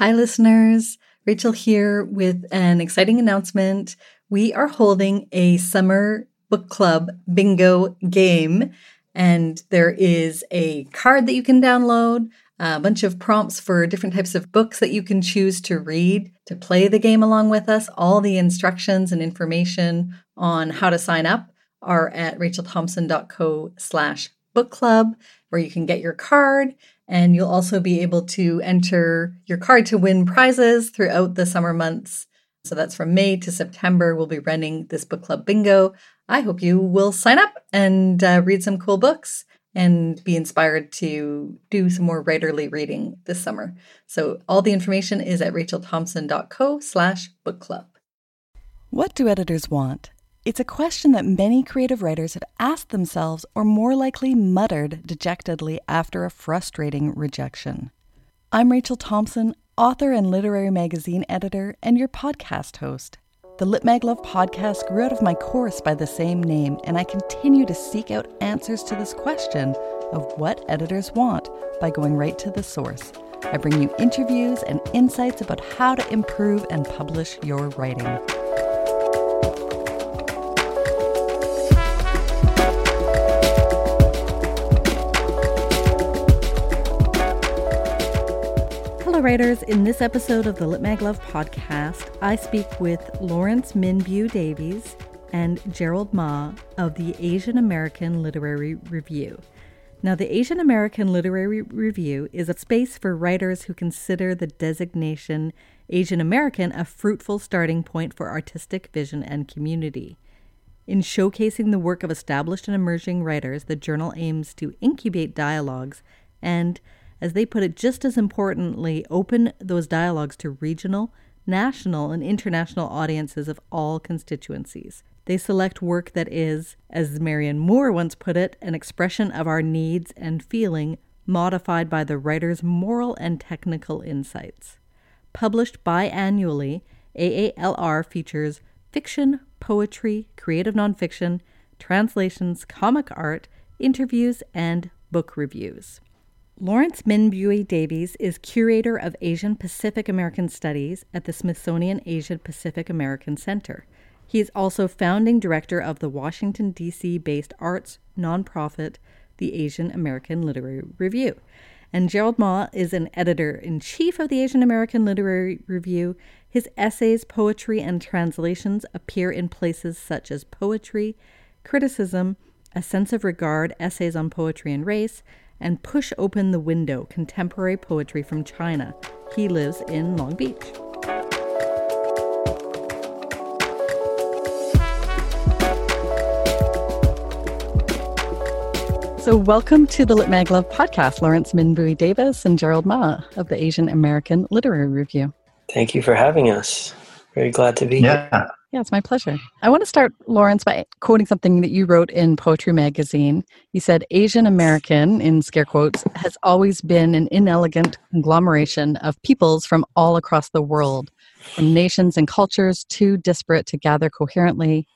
Hi, listeners. Rachel here with an exciting announcement. We are holding a summer book club bingo game, and there is a card that you can download, a bunch of prompts for different types of books that you can choose to read to play the game along with us. All the instructions and information on how to sign up are at rachelthompson.co slash book club, where you can get your card and you'll also be able to enter your card to win prizes throughout the summer months. So that's from May to September. We'll be running this book club bingo. I hope you will sign up and uh, read some cool books and be inspired to do some more writerly reading this summer. So all the information is at rachelthompson.co slash book club. What do editors want? It's a question that many creative writers have asked themselves or more likely muttered dejectedly after a frustrating rejection. I'm Rachel Thompson, author and literary magazine editor, and your podcast host. The Lit Mag Love podcast grew out of my course by the same name, and I continue to seek out answers to this question of what editors want by going right to the source. I bring you interviews and insights about how to improve and publish your writing. Writers. In this episode of the Lit Mag Love podcast, I speak with Lawrence Minh Bùi Davis and Gerald Maa of the Asian American Literary Review. Now, the Asian American Literary Review is a space for writers who consider the designation Asian American a fruitful starting point for artistic vision and community. In showcasing the work of established and emerging writers, the journal aims to incubate dialogues and as they put it, just as importantly, open those dialogues to regional, national, and international audiences of all constituencies. They select work that is, as Marianne Moore once put it, an expression of our needs and feeling, modified by the writer's moral and technical insights. Published biannually, AALR features fiction, poetry, creative nonfiction, translations, comic art, interviews, and book reviews. Lawrence Minh Bùi Davis is curator of Asian Pacific American Studies at the Smithsonian Asian Pacific American Center. He is also founding director of the Washington, D.C. based arts nonprofit, the Asian American Literary Review. And Gerald Maa is an editor in chief of the Asian American Literary Review. His essays, poetry, and translations appear in places such as Poetry, Criticism, A Sense of Regard, Essays on Poetry and Race, and Push Open the Window Contemporary Poetry from China. He lives in Long Beach. So, welcome to the Lit Mag Love podcast, Lawrence Minh Bùi Davis and Gerald Maa of the Asian American Literary Review. Thank you for having us. Very glad to be yeah. here. Yeah, it's my pleasure. I want to start, Lawrence, by quoting something that you wrote in Poetry Magazine. You said, Asian American, in scare quotes, has always been an inelegant conglomeration of peoples from all across the world, from nations and cultures too disparate to gather coherently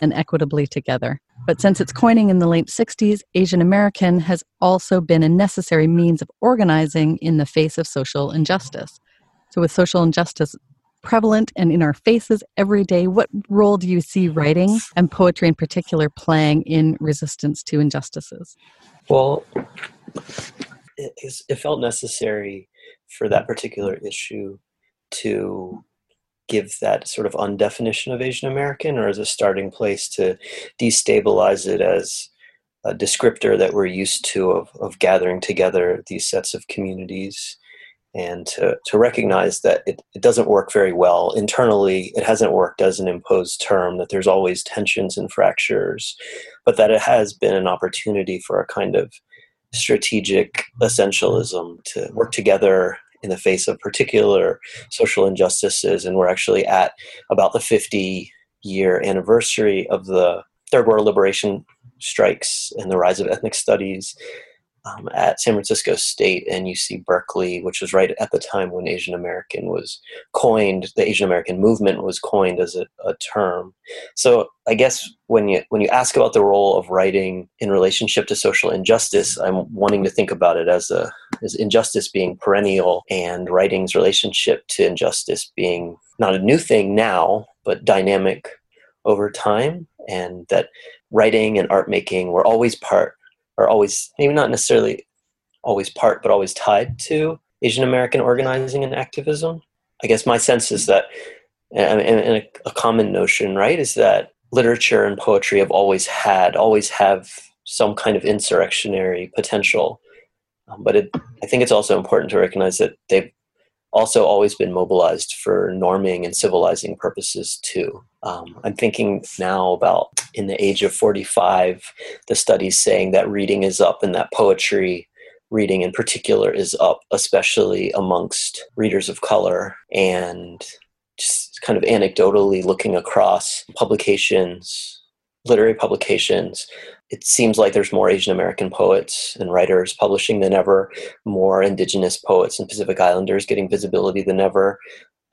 and equitably together. But since its coining in the late 60s, Asian American has also been a necessary means of organizing in the face of social injustice. So, with social injustice prevalent and in our faces every day. What role do you see writing and poetry in particular playing in resistance to injustices? Well, it, it felt necessary for that particular issue to give that sort of undefinition of Asian American or as a starting place to destabilize it as a descriptor that we're used to of, of gathering together these sets of communities and to, to recognize that it, it doesn't work very well. Internally it hasn't worked as an imposed term that there's always tensions and fractures but that it has been an opportunity for a kind of strategic essentialism to work together in the face of particular social injustices. And we're actually at about the 50 year anniversary of the third world liberation strikes and the rise of ethnic studies um, at San Francisco State and UC Berkeley, which was right at the time when Asian American was coined. The Asian American movement was coined as a, a, term. So I guess when you when you ask about the role of writing in relationship to social injustice, I'm wanting to think about it as a as injustice being perennial and writing's relationship to injustice being not a new thing now, but dynamic over time, and that writing and art making were always part, or always, maybe not necessarily always part, but always tied to Asian American organizing and activism. I guess my sense is that, and, a, a common notion, right, is that literature and poetry have always had, always have some kind of insurrectionary potential. Um, but it, I think it's also important to recognize that they've also always been mobilized for norming and civilizing purposes too. Um, I'm thinking now about in the age of 45, the studies saying that reading is up and that poetry reading in particular is up, especially amongst readers of color. And just kind of anecdotally looking across publications, literary publications, it seems like there's more Asian American poets and writers publishing than ever, more Indigenous poets and Pacific Islanders getting visibility than ever,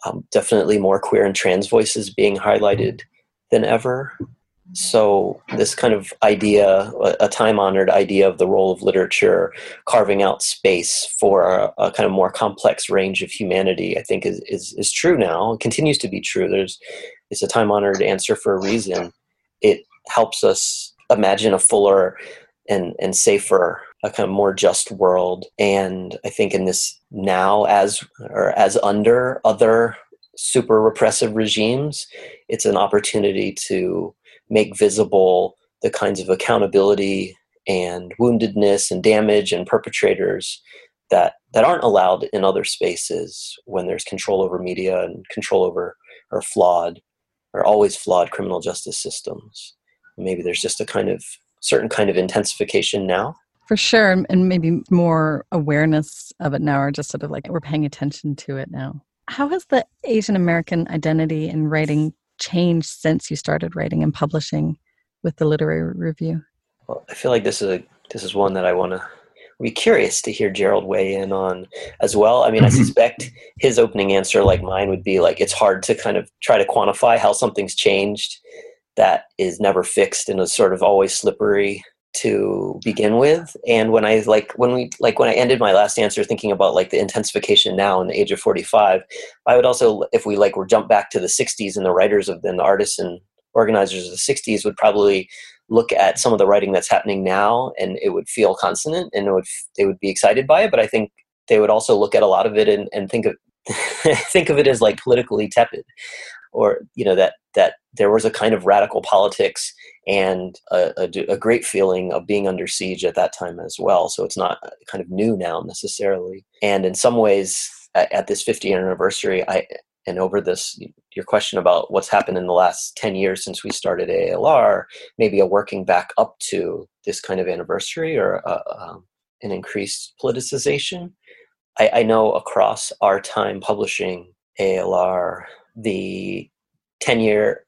um, definitely more queer and trans voices being highlighted than ever. So, this kind of idea, a time honored idea of the role of literature carving out space for a, a, kind of more complex range of humanity, I think is, is, is true now. It continues to be true. There's, it's a time honored answer for a reason. It helps us imagine a fuller and, and safer, a kind of more just world. And I think in this now, as or as under other super repressive regimes, it's an opportunity to make visible the kinds of accountability and woundedness and damage and perpetrators that that aren't allowed in other spaces when there's control over media and control over or flawed or always flawed criminal justice systems maybe there's just a kind of certain kind of intensification now for sure and maybe more awareness of it now or just sort of like we're paying attention to it now how has the asian american identity in writing changed since you started writing and publishing with the literary review? Well, I feel like this is a this is one that I want to be curious to hear Gerald weigh in on as well. I mean, I mm-hmm. suspect his opening answer, like mine, would be like it's hard to kind of try to quantify how something's changed that is never fixed and is sort of always slippery to begin with. And when i like when we like when i ended my last answer thinking about like the intensification now in the age of 45 i would also if we like were jump back to the 60s and the writers of then the artists and organizers of the 60s would probably look at some of the writing that's happening now and it would feel consonant and it would they would be excited by it. But i think they would also look at a lot of it and, and think of think of it as like politically tepid or you know that that there was a kind of radical politics and a, a, a, great feeling of being under siege at that time as well. So it's not kind of new now necessarily. And in some ways, at, at this 50th anniversary, I and over this your question about what's happened in the last 10 years since we started ALR, maybe a working back up to this kind of anniversary or a, um, an increased politicization. I, I know across our time publishing ALR, the 10 year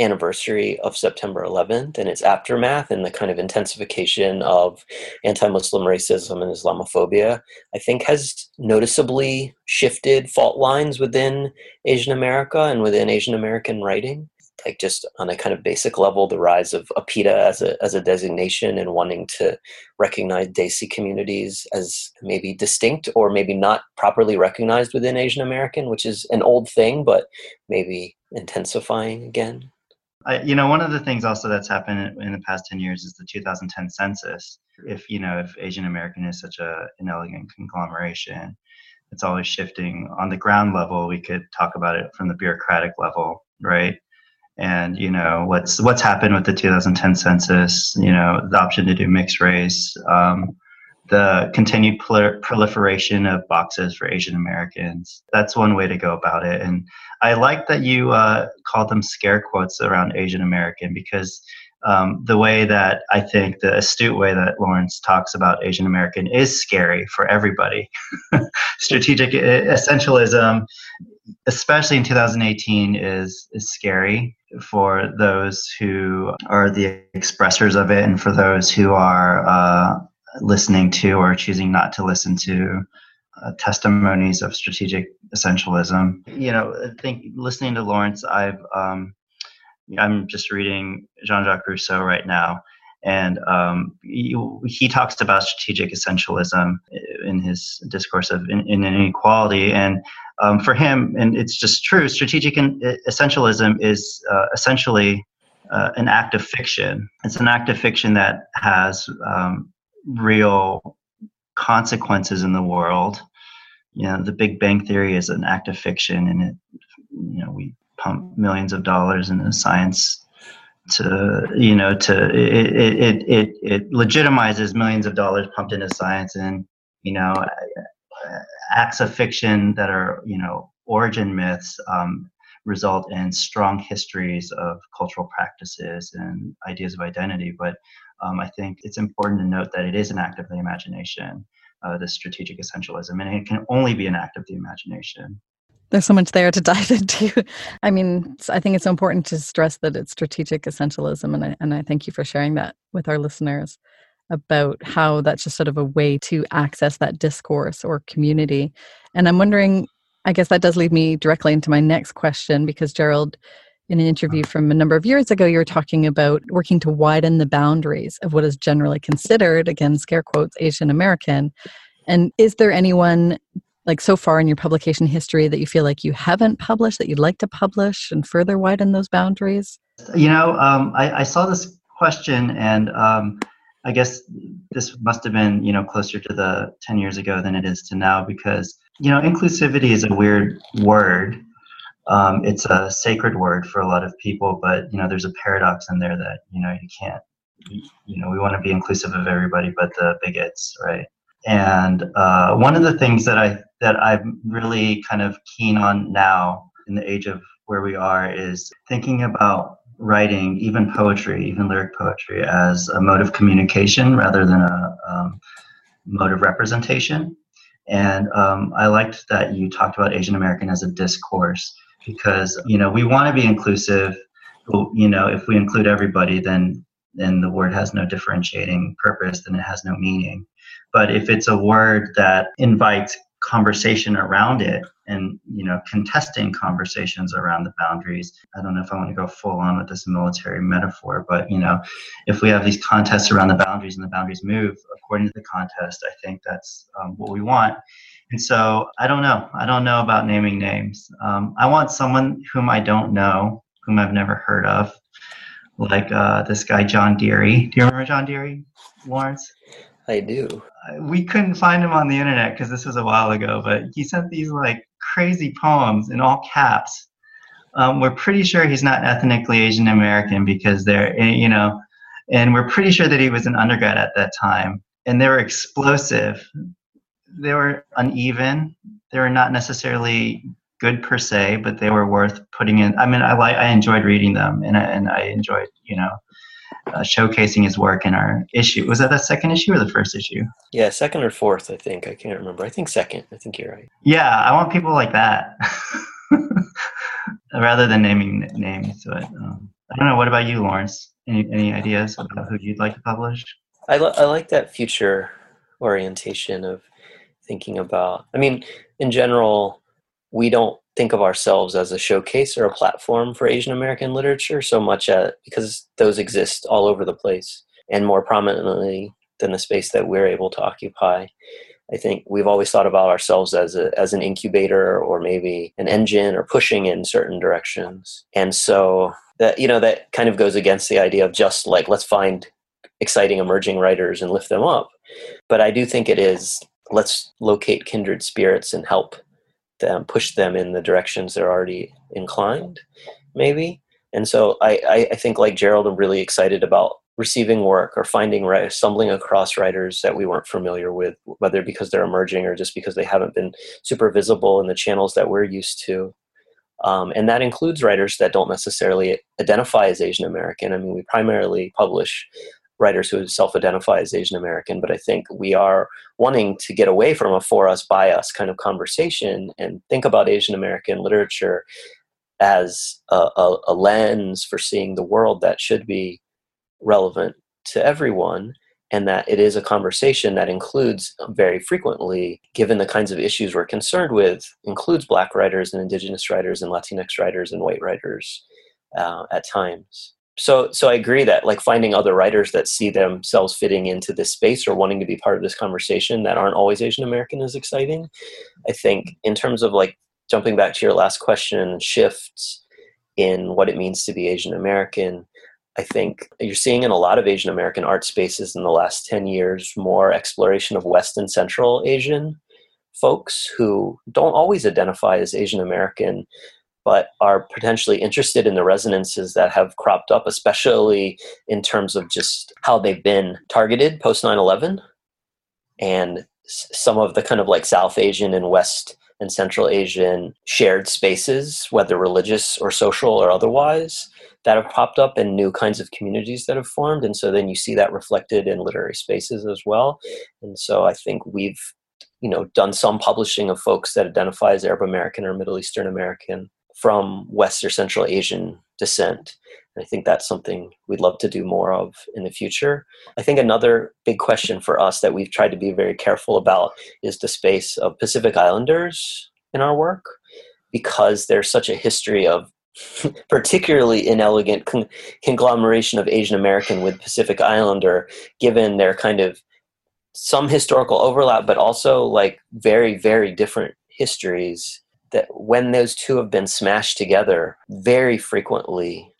anniversary of September 11th and its aftermath and the kind of intensification of anti Muslim racism and Islamophobia, I think has noticeably shifted fault lines within Asian America and within Asian American writing. Like just on a kind of basic level, the rise of APIDA as a as a designation and wanting to recognize Desi communities as maybe distinct or maybe not properly recognized within Asian American, which is an old thing, but maybe intensifying again. I, you know, one of the things also that's happened in the past 10 years is the 2010 census. If, you know, if Asian American is such a inelegant conglomeration, it's always shifting. On the ground level, we could talk about it from the bureaucratic level, right? And, you know, what's what's happened with the 2010 census, you know, the option to do mixed race, um, the continued proliferation of boxes for Asian Americans. That's one way to go about it. And I like that you uh, them scare quotes around Asian American because um, the way that I think the astute way that Lawrence talks about Asian American is scary for everybody. Strategic essentialism, especially in 2018, is is scary for those who are the expressors of it, and for those who are uh, listening to or choosing not to listen to uh, testimonies of strategic essentialism. You know, I think listening to Lawrence, I've um, I'm just reading Jean-Jacques Rousseau right now, And um, he, talks about strategic essentialism in his discourse of in, in inequality. And um, for him, and it's just true, strategic essentialism is uh, essentially uh, an act of fiction. It's an act of fiction that has um, real consequences in the world. You know, the Big Bang Theory is an act of fiction, and it, you know, we pump millions of dollars into science to you know to it it it it legitimizes millions of dollars pumped into science and you know acts of fiction that are you know origin myths um, result in strong histories of cultural practices and ideas of identity. But um, i think it's important to note that it is an act of the imagination uh, the strategic essentialism and it can only be an act of the imagination. There's so much there to dive into. I mean, I think it's so important to stress that it's strategic essentialism, and I, and I thank you for sharing that with our listeners about how that's just sort of a way to access that discourse or community. And I'm wondering, I guess that does lead me directly into my next question because Gerald, in an interview uh-huh. from a number of years ago, you were talking about working to widen the boundaries of what is generally considered, again, scare quotes, Asian American. And is there anyone like so far in your publication history that you feel like you haven't published that you'd like to publish and further widen those boundaries? You know, um, I, I, saw this question and um, I guess this must have been, you know, closer to the 10 years ago than it is to now because, you know, inclusivity is a weird word. Um, it's a sacred word for a lot of people, but, you know, there's a paradox in there that, you know, you can't, you know, we want to be inclusive of everybody but the bigots, right? And uh, one of the things that I that I'm really kind of keen on now in the age of where we are is thinking about writing, even poetry, even lyric poetry, as a mode of communication rather than a um, mode of representation. And um, I liked that you talked about Asian American as a discourse because you know we want to be inclusive. You know, if we include everybody, then then the word has no differentiating purpose, then it has no meaning. But if it's a word that invites conversation around it and you know contesting conversations around the boundaries. I don't know if i want to go full on with this military metaphor but you know if we have these contests around the boundaries and the boundaries move according to the contest i think that's um, what we want. And so i don't know. I don't know about naming names. Um, i want someone whom i don't know whom i've never heard of like uh, this guy john deary do you remember john deary lawrence? I do. We couldn't find him on the internet because this was a while ago, but he sent these like crazy poems in all caps. Um, we're pretty sure he's not ethnically Asian American because they're, eh, you know, and we're pretty sure that he was an undergrad at that time. And they were explosive. They were uneven. They were not necessarily good per se, but they were worth putting in. I mean, I like, I enjoyed reading them, and I, and I enjoyed, you know, uh, showcasing his work in our issue. Was that the second issue or the first issue? Yeah, second or fourth, I think. I can't remember. I think second. I think you're right. Yeah, I want people like that rather than naming names. But um, I don't know. What about you, Lawrence? Any, any ideas about who you'd like to publish? I, lo- I like that future orientation of thinking about. I mean, in general, we don't think of ourselves as a showcase or a platform for Asian American literature so much at, because those exist all over the place and more prominently than the space that we're able to occupy. I think we've always thought about ourselves as a, as an incubator or maybe an engine or pushing in certain directions. And so that you know that kind of goes against the idea of just like let's find exciting emerging writers and lift them up. But I do think it is let's locate kindred spirits and help them, push them in the directions they're already inclined, maybe. And so I, I, think, like Gerald, I'm really excited about receiving work or finding, stumbling across writers that we weren't familiar with, whether because they're emerging or just because they haven't been super visible in the channels that we're used to. Um, and that includes writers that don't necessarily identify as Asian American. I mean, we primarily publish writers who self-identify as Asian American, but I think we are wanting to get away from a for us by us kind of conversation and think about Asian American literature as a, a, a, lens for seeing the world that should be relevant to everyone and that it is a conversation that includes very frequently given the kinds of issues we're concerned with includes black writers and indigenous writers and latinx writers and white writers uh, at times so so i agree that like finding other writers that see themselves fitting into this space or wanting to be part of this conversation that aren't always asian american is exciting. I think mm-hmm. in terms of like jumping back to your last question shifts in what it means to be asian american i think you're seeing in a lot of asian american art spaces in the last 10 years more exploration of west and central asian folks who don't always identify as asian american but are potentially interested in the resonances that have cropped up, especially in terms of just how they've been targeted post 9 11 and some of the kind of like South Asian and West and Central Asian shared spaces, whether religious or social or otherwise, that have popped up and new kinds of communities that have formed. And so then you see that reflected in literary spaces as well. And so I think we've you know done some publishing of folks that identify as Arab American or Middle Eastern American from West or Central Asian descent. And I think that's something we'd love to do more of in the future. I think another big question for us that we've tried to be very careful about is the space of Pacific Islanders in our work because there's such a history of particularly inelegant con- conglomeration of Asian American with Pacific Islander, given their kind of some historical overlap, but also like very, very different histories that when those two have been smashed together, very frequently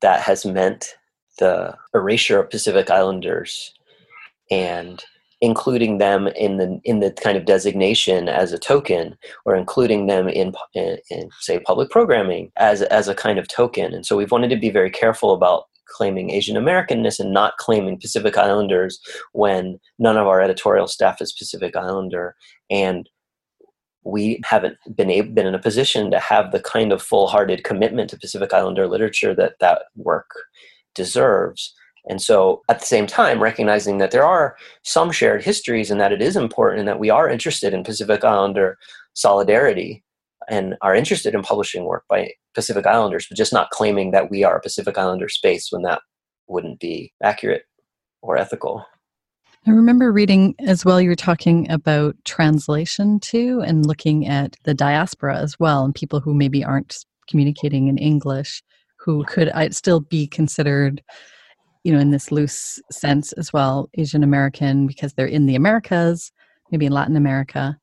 that has meant the erasure of Pacific Islanders and including them in the in the kind of designation as a token or including them in, in, in say public programming as as a kind of token. And so we've wanted to be very careful about claiming Asian Americanness and not claiming Pacific Islanders when none of our editorial staff is Pacific Islander. And we haven't been able, been in a position to have the kind of full-hearted commitment to Pacific Islander literature that that work deserves. And so, at the same time, recognizing that there are some shared histories and that it is important and that we are interested in Pacific Islander solidarity and are interested in publishing work by Pacific Islanders, but just not claiming that we are a Pacific Islander space when that wouldn't be accurate or ethical. I remember reading as well, you were talking about translation too, and looking at the diaspora as well, and people who maybe aren't communicating in English, who could still be considered, you know, in this loose sense as well, Asian American because they're in the Americas, maybe in Latin America.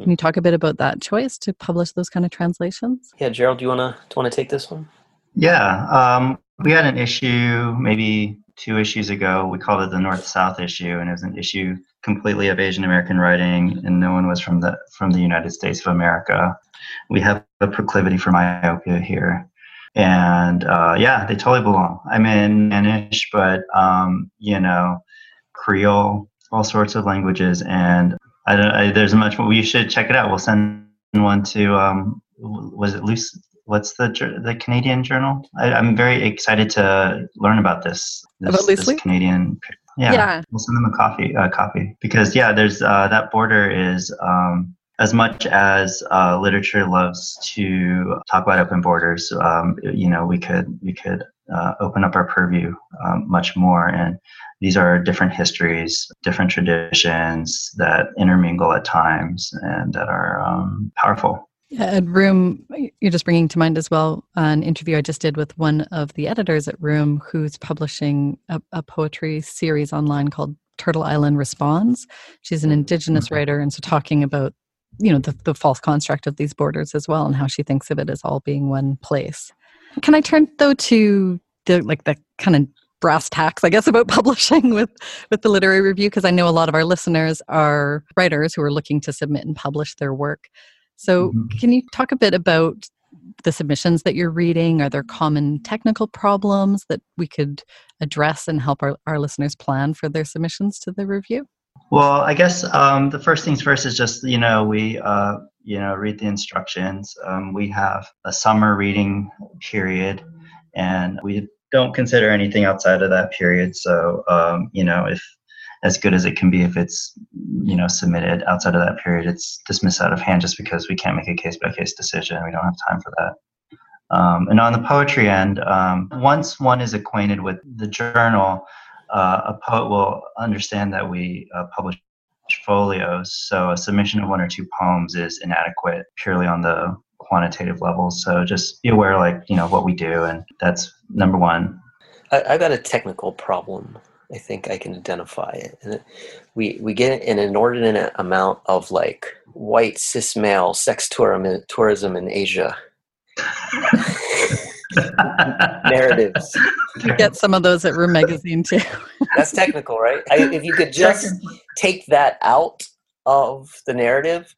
Can you talk a bit about that choice to publish those kind of translations? Yeah, Gerald, do you wanna do you wanna take this one? Yeah, um, we had an issue maybe two issues ago. We called it the North South issue, and it was an issue completely of Asian American writing, and no one was from the from the United States of America. We have a proclivity for myopia here, and uh, yeah, they totally belong. I'm in Spanish, but um, you know, Creole, all sorts of languages, and I don't. I, there's much. We should check it out. We'll send one to. Um, was it Lucy? What's the the Canadian journal? I, am very excited to learn about this. This, about this Canadian. Yeah, yeah, we'll send them a coffee a copy because yeah, there's uh, that border is um, as much as uh, literature loves to talk about open borders. Um, you know, we could we could uh, open up our purview um, much more and. These are different histories, different traditions that intermingle at times and that are um, powerful. At Room, you're just bringing to mind as well an interview I just did with one of the editors at Room who's publishing a, a poetry series online called Turtle Island Responds. She's an Indigenous mm-hmm. writer, and so talking about you know the, the false construct of these borders as well and how she thinks of it as all being one place. Can I turn though to the like the kind of brass tacks i guess about publishing with with the literary review because i know a lot of our listeners are writers who are looking to submit and publish their work so, mm-hmm. can you talk a bit about the submissions that you're reading? Are there common technical problems that we could address and help our, our listeners plan for their submissions to the review? Well, I guess um, the first things first is just you know we uh, you know read the instructions. Um, we have a summer reading period, and we don't consider anything outside of that period. So um, you know if as good as it can be if it's you know submitted outside of that period. It's dismissed out of hand just because we can't make a case by case decision. We don't have time for that. Um, and on the poetry end um, once one is acquainted with the journal uh, a poet will understand that we uh, publish folios. So a submission of one or two poems is inadequate purely on the quantitative level. So just be aware like you know what we do and that's number one. I, I got a technical problem. I think I can identify it. And it, we we get an inordinate amount of like white cis male sex tourism tourism in Asia. narratives. You get some of those at Room Magazine too. That's technical, right? I, if you could just take that out of the narrative,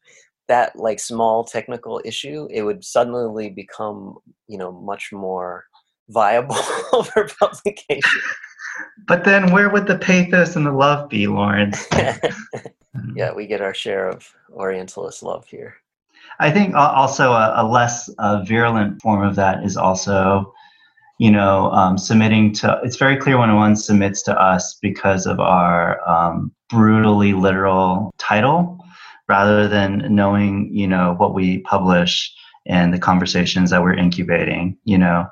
that like small technical issue, it would suddenly become, you know, much more viable for publication. But then where would the pathos and the love be, Lawrence? yeah, we get our share of Orientalist love here. I think also a, a less uh, virulent form of that is also, you know, um, submitting to. It's very clear when one submits to us because of our um, brutally literal title, rather than knowing, you know, what we publish and the conversations that we're incubating. You know,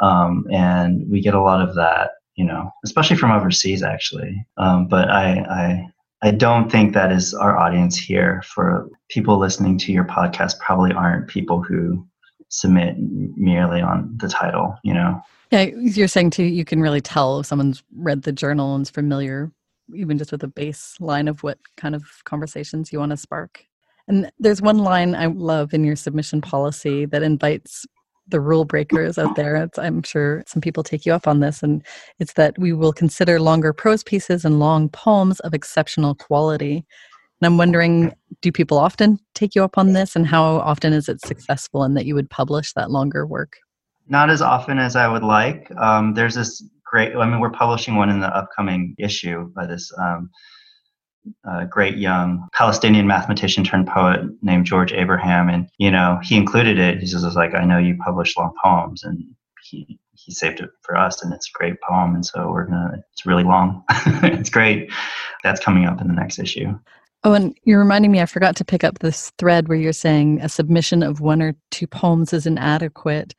um, and we get a lot of that. You know, especially from overseas, actually. Um, but I, I I don't think that is our audience here. For people listening to your podcast, probably aren't people who submit merely on the title, you know? Yeah, you're saying too, you can really tell if someone's read the journal and is familiar, even just with a baseline of what kind of conversations you want to spark. And there's one line I love in your submission policy that invites the rule breakers out there. It's, I'm sure some people take you up on this, and it's that we will consider longer prose pieces and long poems of exceptional quality. And I'm wondering, do people often take you up on this, and how often is it successful in that you would publish that longer work? Not as often as I would like. Um, there's this great, I mean, we're publishing one in the upcoming issue by this um, a great young Palestinian mathematician turned poet named George Abraham, and you know he included it. He says, "Like I know you publish long poems, and he he saved it for us, and it's a great poem, and so we're gonna. It's really long. it's great. That's coming up in the next issue." Oh, and you're reminding me, I forgot to pick up this thread where you're saying a submission of one or two poems is inadequate.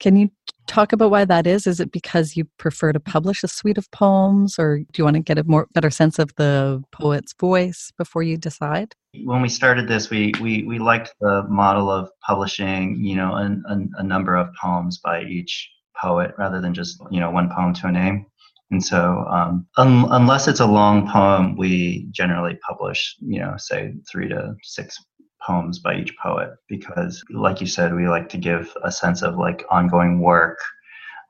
Can you talk about why that is? Is it because you prefer to publish a suite of poems, or do you want to get a more better sense of the poet's voice before you decide? When we started this, we we, we liked the model of publishing, you know, a, a, a number of poems by each poet rather than just you know one poem to a name. And so, um, un- unless it's a long poem, we generally publish, you know, say three to six poems by each poet because like you said we like to give a sense of like ongoing work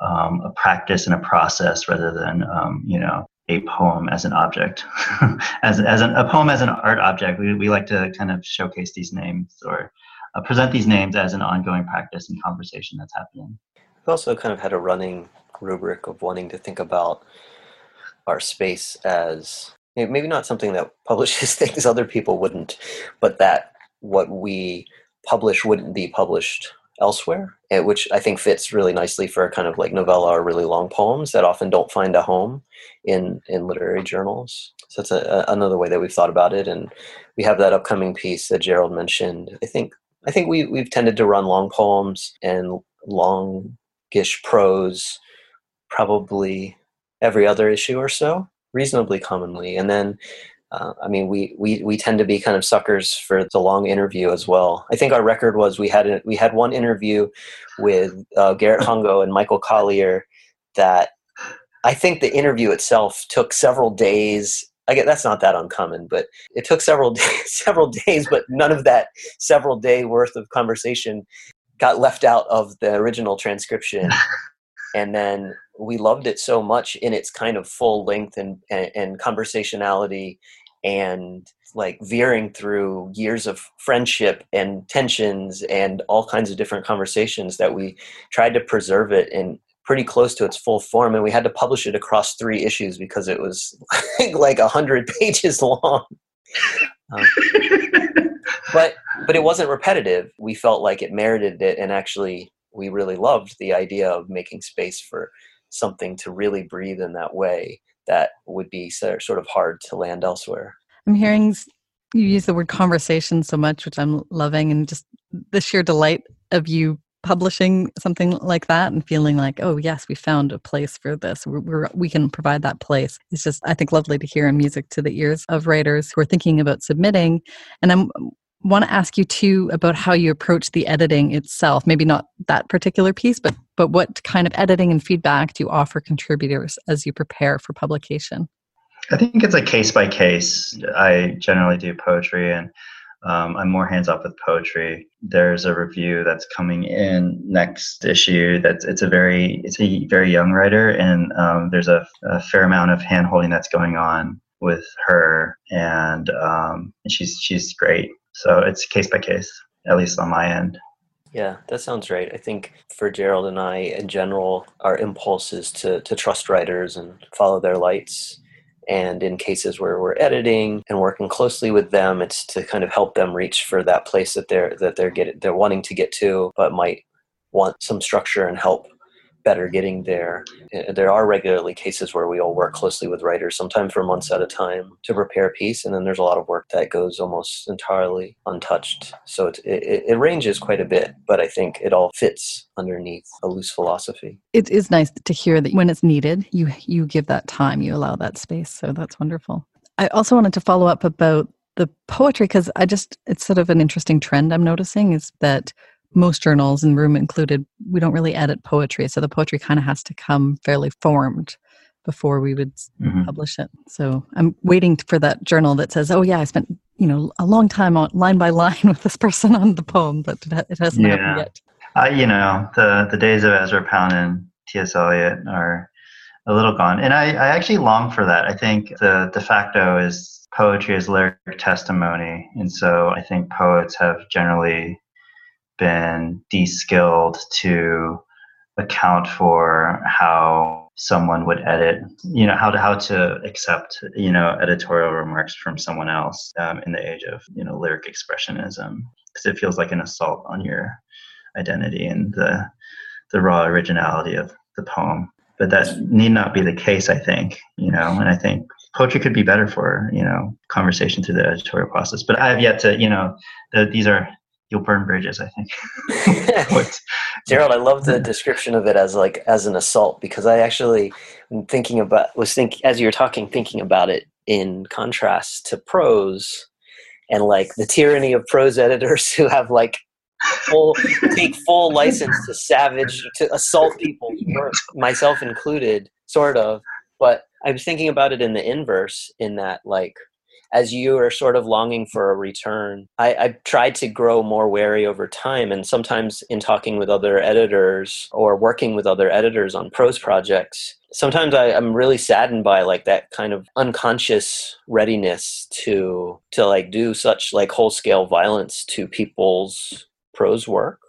um, a practice and a process rather than um, you know a poem as an object as, as an, a poem as an art object. We, we like to kind of showcase these names or uh, present these names as an ongoing practice and conversation that's happening. We've also kind of had a running rubric of wanting to think about our space as maybe not something that publishes things other people wouldn't but that what we publish wouldn't be published elsewhere, eh, which I think fits really nicely for a kind of like novella or really long poems that often don't find a home in in literary journals. So that's a, another way that we've thought about it, and we have that upcoming piece that Gerald mentioned. I think I think we we've tended to run long poems and longish prose, probably every other issue or so, reasonably commonly, and then uh, I mean, we, we we tend to be kind of suckers for the long interview as well. I think our record was we had a, we had one interview with uh, Garrett Hongo and Michael Collier that I think the interview itself took several days. I get that's not that uncommon, but it took several days, several days, but none of that several day worth of conversation got left out of the original transcription. and then we loved it so much in its kind of full length and, and, and conversationality and like veering through years of friendship and tensions and all kinds of different conversations that we tried to preserve it in pretty close to its full form and we had to publish it across three issues because it was like a hundred pages long. Um, but but it wasn't repetitive. We felt like it merited it and actually we really loved the idea of making space for something to really breathe in that way that would be sort of hard to land elsewhere. I'm hearing you use the word conversation so much, which I'm loving, and just the sheer delight of you publishing something like that and feeling like, oh yes, we found a place for this. We're, we're, we can provide that place. It's just, I think, lovely to hear in music to the ears of writers who are thinking about submitting. And I'm want to ask you too about how you approach the editing itself. Maybe not that particular piece, but but what kind of editing and feedback do you offer contributors as you prepare for publication? I think it's a case by case. I generally do poetry and um, I'm more hands off with poetry. There's a review that's coming in next issue. That's it's a very it's a very young writer, and um, there's a, a, fair amount of hand holding that's going on with her, and um, she's she's great. So it's case by case, at least on my end. Yeah, that sounds right. I think for Gerald and I, in general, our impulse is to to trust writers and follow their lights and in cases where we're editing and working closely with them it's to kind of help them reach for that place that they're that they're getting they're wanting to get to but might want some structure and help better getting there. Uh, there are regularly cases where we all work closely with writers, sometimes for months at a time, to prepare a piece, and then there's a lot of work that goes almost entirely untouched. So it, it, it ranges quite a bit, but I think it all fits underneath a loose philosophy. It is nice to hear that when it's needed, you you give that time, you allow that space. So that's wonderful. I also wanted to follow up about the poetry because I just it's sort of an interesting trend I'm noticing is that most journals and room included we don't really edit poetry so the poetry kind of has to come fairly formed before we would mm-hmm. publish it so i'm waiting for that journal that says oh yeah i spent you know a long time on line by line with this person on the poem but it hasn't yeah. happened yet uh, you know the the days of ezra pound and ts eliot are a little gone and I, I actually long for that i think the de facto is poetry is lyric testimony and so i think poets have generally been de-skilled to account for how someone would edit you know how to how to accept you know editorial remarks from someone else um, in the age of you know lyric expressionism. Because it feels like an assault on your identity and the the raw originality of the poem. But that need not be the case i think you know and i think poetry could be better for you know conversation through the editorial process. But i have yet to you know the, these are you'll burn bridges i think. Gerald i love the description of it as like as an assault because i actually thinking about was thinking as you were talking thinking about it in contrast to prose and like the tyranny of prose editors who have like full take full license to savage to assault people myself included sort of. But i was thinking about it in the inverse in that like as you are sort of longing for a return, I, I've tried to grow more wary over time. And sometimes in talking with other editors or working with other editors on prose projects, sometimes I, am really saddened by like that kind of unconscious readiness to to like do such like whole scale violence to people's prose work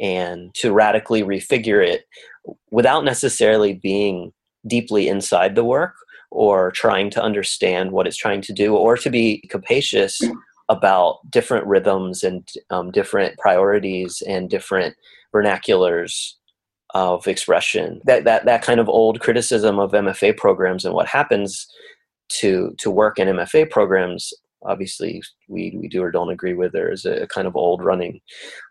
and to radically refigure it without necessarily being deeply inside the work or trying to understand what it's trying to do or to be capacious about different rhythms and um, different priorities and different vernaculars of expression. That, that that kind of old criticism of mfa programs and what happens to to work in mfa programs obviously we, we do or don't agree with there is a kind of old running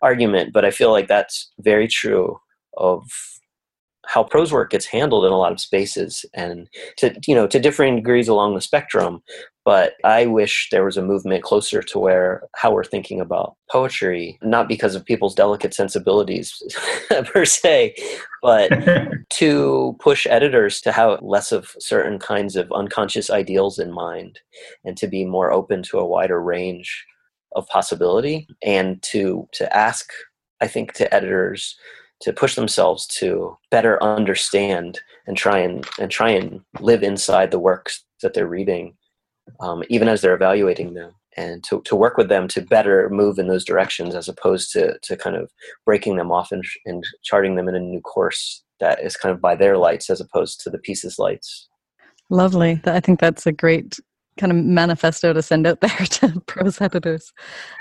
argument but i feel like that's very true of how prose work gets handled in a lot of spaces and to you know to differing degrees along the spectrum but i wish there was a movement closer to where how we're thinking about poetry not because of people's delicate sensibilities per se but to push editors to have less of certain kinds of unconscious ideals in mind and to be more open to a wider range of possibility and to to ask i think to editors to push themselves to better understand and try and and try and live inside the works that they're reading, um, even as they're evaluating them, and to, to work with them to better move in those directions as opposed to to kind of breaking them off and, and charting them in a new course that is kind of by their lights as opposed to the piece's lights. Lovely. I think that's a great kind of manifesto to send out there to prose editors.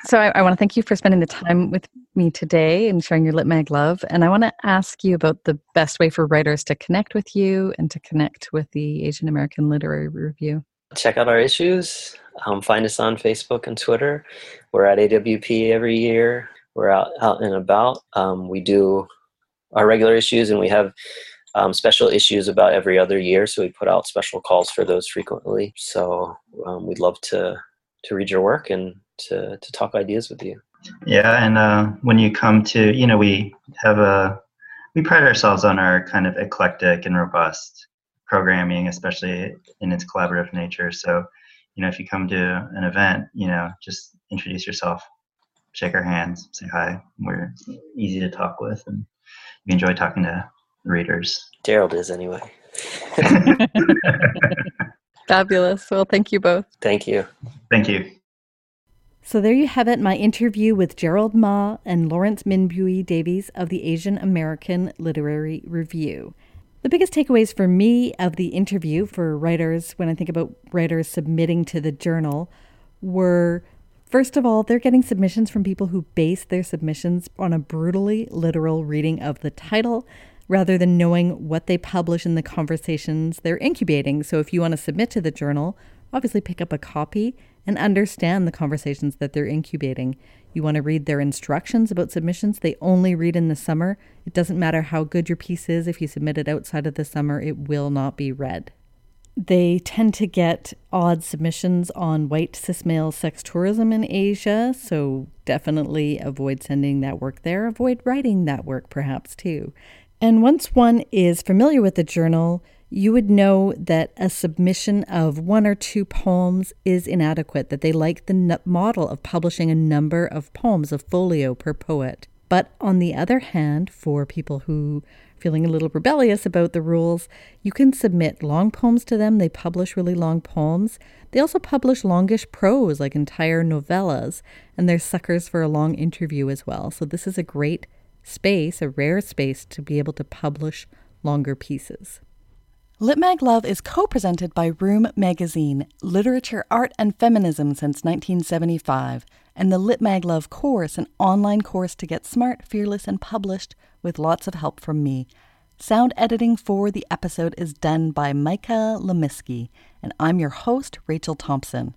So I, I want to thank you for spending the time with me today and sharing your Lit Mag love. And I want to ask you about the best way for writers to connect with you and to connect with the Asian American Literary Review. Check out our issues. Um, find us on Facebook and Twitter. We're at AWP every year. We're out out and about. Um, we do our regular issues, and we have um, special issues about every other year. So we put out special calls for those frequently. So um, we'd love to to read your work and to to talk ideas with you. Yeah, and uh, when you come to, you know, we have a we pride ourselves on our kind of eclectic and robust programming, especially in its collaborative nature. So, you know, if you come to an event, you know, just introduce yourself, shake our hands, say hi. We're easy to talk with, and we enjoy talking to readers. Gerald is anyway. Fabulous. Well, thank you both. Thank you. Thank you. So there you have it, my interview with Gerald Maa and Lawrence Minh Bùi Davis of the Asian American Literary Review. The biggest takeaways for me of the interview for writers, when I think about writers submitting to the journal, were first of all, they're getting submissions from people who base their submissions on a brutally literal reading of the title rather than knowing what they publish in the conversations they're incubating. So if you want to submit to the journal, obviously pick up a copy and understand the conversations that they're incubating. You want to read their instructions about submissions. They only read in the summer. It doesn't matter how good your piece is. If you submit it outside of the summer, it will not be read. They tend to get odd submissions on white cis male sex tourism in Asia, so definitely avoid sending that work there. Avoid writing that work, perhaps, too. And once one is familiar with the journal, you would know that a submission of one or two poems is inadequate, that they like the model of publishing a number of poems, a folio per poet. But on the other hand, for people who are feeling a little rebellious about the rules, you can submit long poems to them. They publish really long poems. They also publish longish prose, like entire novellas, and they're suckers for a long interview as well. So this is a great space, a rare space to be able to publish longer pieces. Litmag Love is co presented by Room Magazine, Literature, Art, and Feminism since 1975, and the Litmag Love course, an online course to get smart, fearless, and published with lots of help from me. Sound editing for the episode is done by Micah Lemisky, and I'm your host, Rachel Thompson.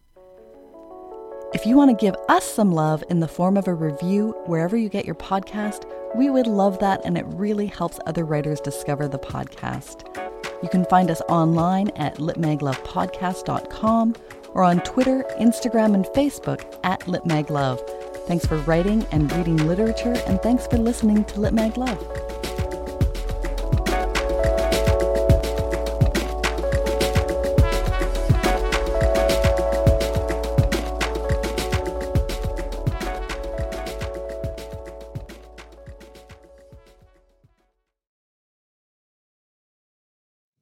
If you want to give us some love in the form of a review wherever you get your podcast, we would love that, and it really helps other writers discover the podcast. You can find us online at litmaglovepodcast.com or on Twitter, Instagram, and Facebook at litmaglove. Thanks for writing and reading literature, and thanks for listening to Litmag Love.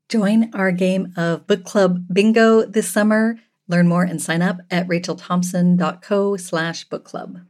Join our game of book club bingo this summer. Learn more and sign up at rachelthompson.co slash book club.